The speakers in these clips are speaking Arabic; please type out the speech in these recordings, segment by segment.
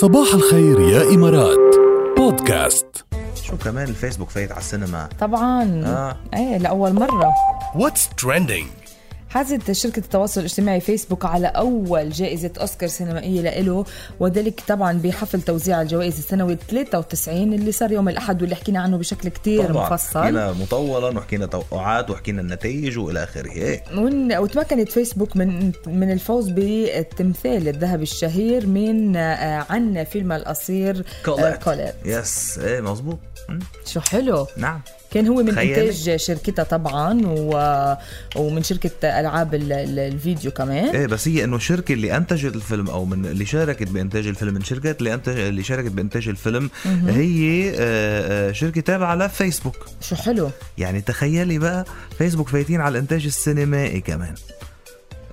صباح الخير يا إمارات. بودكاست. شو كمان الفيسبوك فايت على السينما؟ طبعا. آه. إيه لأول مرة. What's trending? حازت شركة التواصل الاجتماعي فيسبوك على أول جائزة أوسكار سينمائية لإله وذلك طبعا بحفل توزيع الجوائز السنوي 93 اللي صار يوم الأحد واللي حكينا عنه بشكل كتير طبعا مفصل. حكينا مطولا وحكينا توقعات وحكينا النتائج إيه. ون- وتمكنت فيسبوك من من الفوز بالتمثال الذهبي الشهير من آه، عن فيلم القصير آه، كوليت يس إيه مزبوط مم. شو حلو. نعم. كان هو من تخيلي. إنتاج شركتها طبعا و... ومن شركة ألعاب ال- ال- الفيديو كمان. إيه بس هي إنه الشركة اللي أنتجت الفيلم أو من اللي شاركت بإنتاج الفيلم من شركات اللي انتج اللي شاركت بإنتاج الفيلم هي آه، آه، شركة تابعة لفيسبوك. شو حلو. يعني تخيلي بقى فيسبوك فايتين على الإنتاج السينمائي كمان.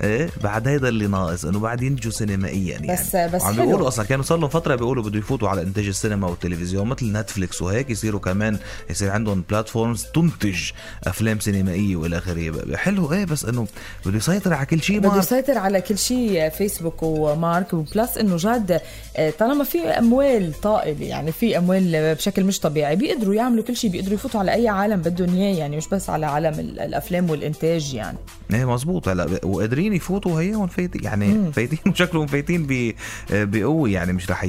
إيه؟ بعد هيدا اللي ناقص إنه بعد ينتجوا سينمائيا يعني. بس- بس عم. بيقولوا أصلا كانوا صار لهم فترة بيقولوا بده يفوتوا على إنتاج السينما والتلفزيون مثل نتفليكس وهيك يصيروا كمان يصير عندهم platforms تنتج أفلام سينمائية وإلى آخره. حلو إيه بس إنه بده يسيطر على كل شيء. بده يسيطر على كل شيء فيسبوك ومارك و plus إنه جاد آه، طالما في أموال طائلة يعني في أموال بشكل مش طبيعي بيقدروا يعملوا كل شيء بيقدروا يفوتوا على أي عالم بدهم اياه يعني مش بس على عالم ال- الأفلام والإنتاج يعني. إيه مزبوط. هلا وقادرين يفوتوا هيهم فايتين يعني فايتين وشكلهم فايتين بقوة يعني مش رح.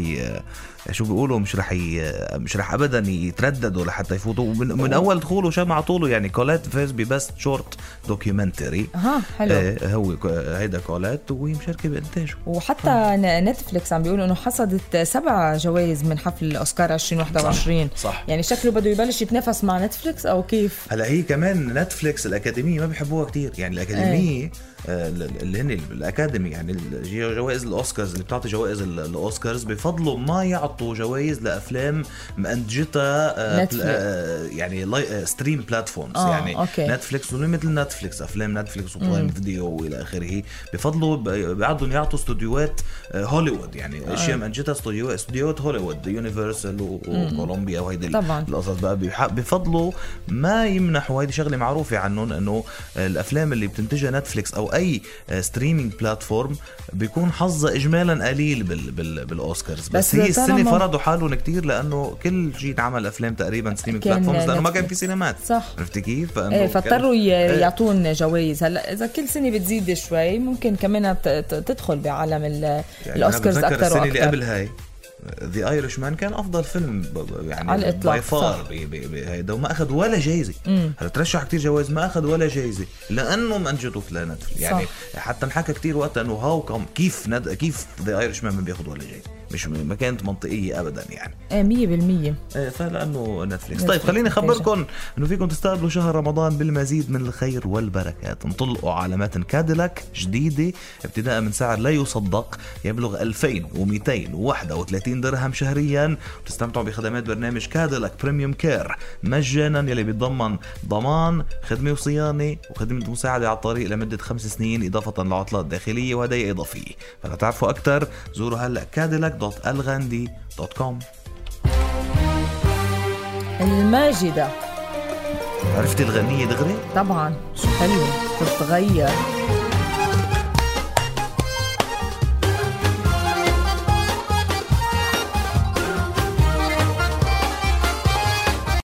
شو بيقولوا مش رح ي... مش رح ابدا يترددوا لحتى يفوتوا. ومن من أول دخوله شمع طوله يعني كوليت فاز ب best short documentary. أها حلو. إيه هو هيدا كوليت وهي مشاركه بانتاجه وحتى ن- نتفليكس عم بيقولوا إنه حصدت سبع جوائز من حفل اوسكار 2021 صح. يعني شكله بده يبلش يتنافس مع نتفليكس أو كيف؟ هلا هي كمان نتفليكس الأكاديمية ما بيحبوها كتير. يعني الأكاديمية آه، اللي هن ال Academy يعني جوائز الأوسكارز اللي بتعطي جوائز ال- الأوسكارز بفضلوا ما يعطوا جوائز لأفلام منتجتها آه،. آه، يعني لاي- stream platforms آه، يعني okay. نتفليكس مثل نتفليكس أفلام نتفليكس و Prime Video وإلى آخره بفضلوا ب- بيقعدوا يعطوا استوديوهات هوليوود يعني أشياء استوديو استوديوهات هوليوود يونيفرسال وكولومبيا وهيدي. القصص بقى بيفضلوا ما يمنحوا هيدي شغلة معروفة عنهم إنه الأفلام اللي بتنتجها نتفليكس أو أي streaming platform بيكون حظها اجمالا قليل بال بال بالأوسكارز بس, بس هي السنة طالما- فرضوا حالهم كتير لأنه كل شيء انعمل أفلام تقريبا streaming platforms لأنه ما كان. في سينمات صح. عرفتي كيف؟ فإنه إيه فاضطروا إيه. يعطون جوائز هلأ إذا كل سنه بتزيد شوي ممكن كمان تدخل بعالم ال- يعني الأوسكارز أكثر السنة اللي قبل هاي The Irishman كان أفضل فيلم يعني على الإطلاق، by far صح. بهيدا وما أخذ ولا جايزة هلأ ترشح كتير جوائز ما أخذ ولا جايزة لأنه منتجته نتفليكس يعني حتى انحكى كتير وقتها إنه how come كيف ند... كيف The Irishman ما بياخذ ولا جايزة مش ما كانت منطقية ابدا يعني. إيه 100% إيه فلانه نتفليكس. نتفليكس. طيب خليني. أخبركم إنه فيكم تستقبلوا شهر رمضان بالمزيد من الخير والبركات. انطلقوا على متن كاديلاك جديده ابتداء من سعر لا يصدق يبلغ 2231 درهم شهريا. وتستمتعوا بخدمات برنامج كاديلاك premium care مجانا يلي بيتضمن ضمان خدمة وصيانة وخدمة مساعدة على الطريق لمدة خمس سنين إضافة لعطلات داخلية وهدايا إضافية. فلا تعرفوا أكثر زوروا هلا كاديلاك .com الماجدة. عرفتي الغنية دغري؟ طبعا شو حلو بتتغير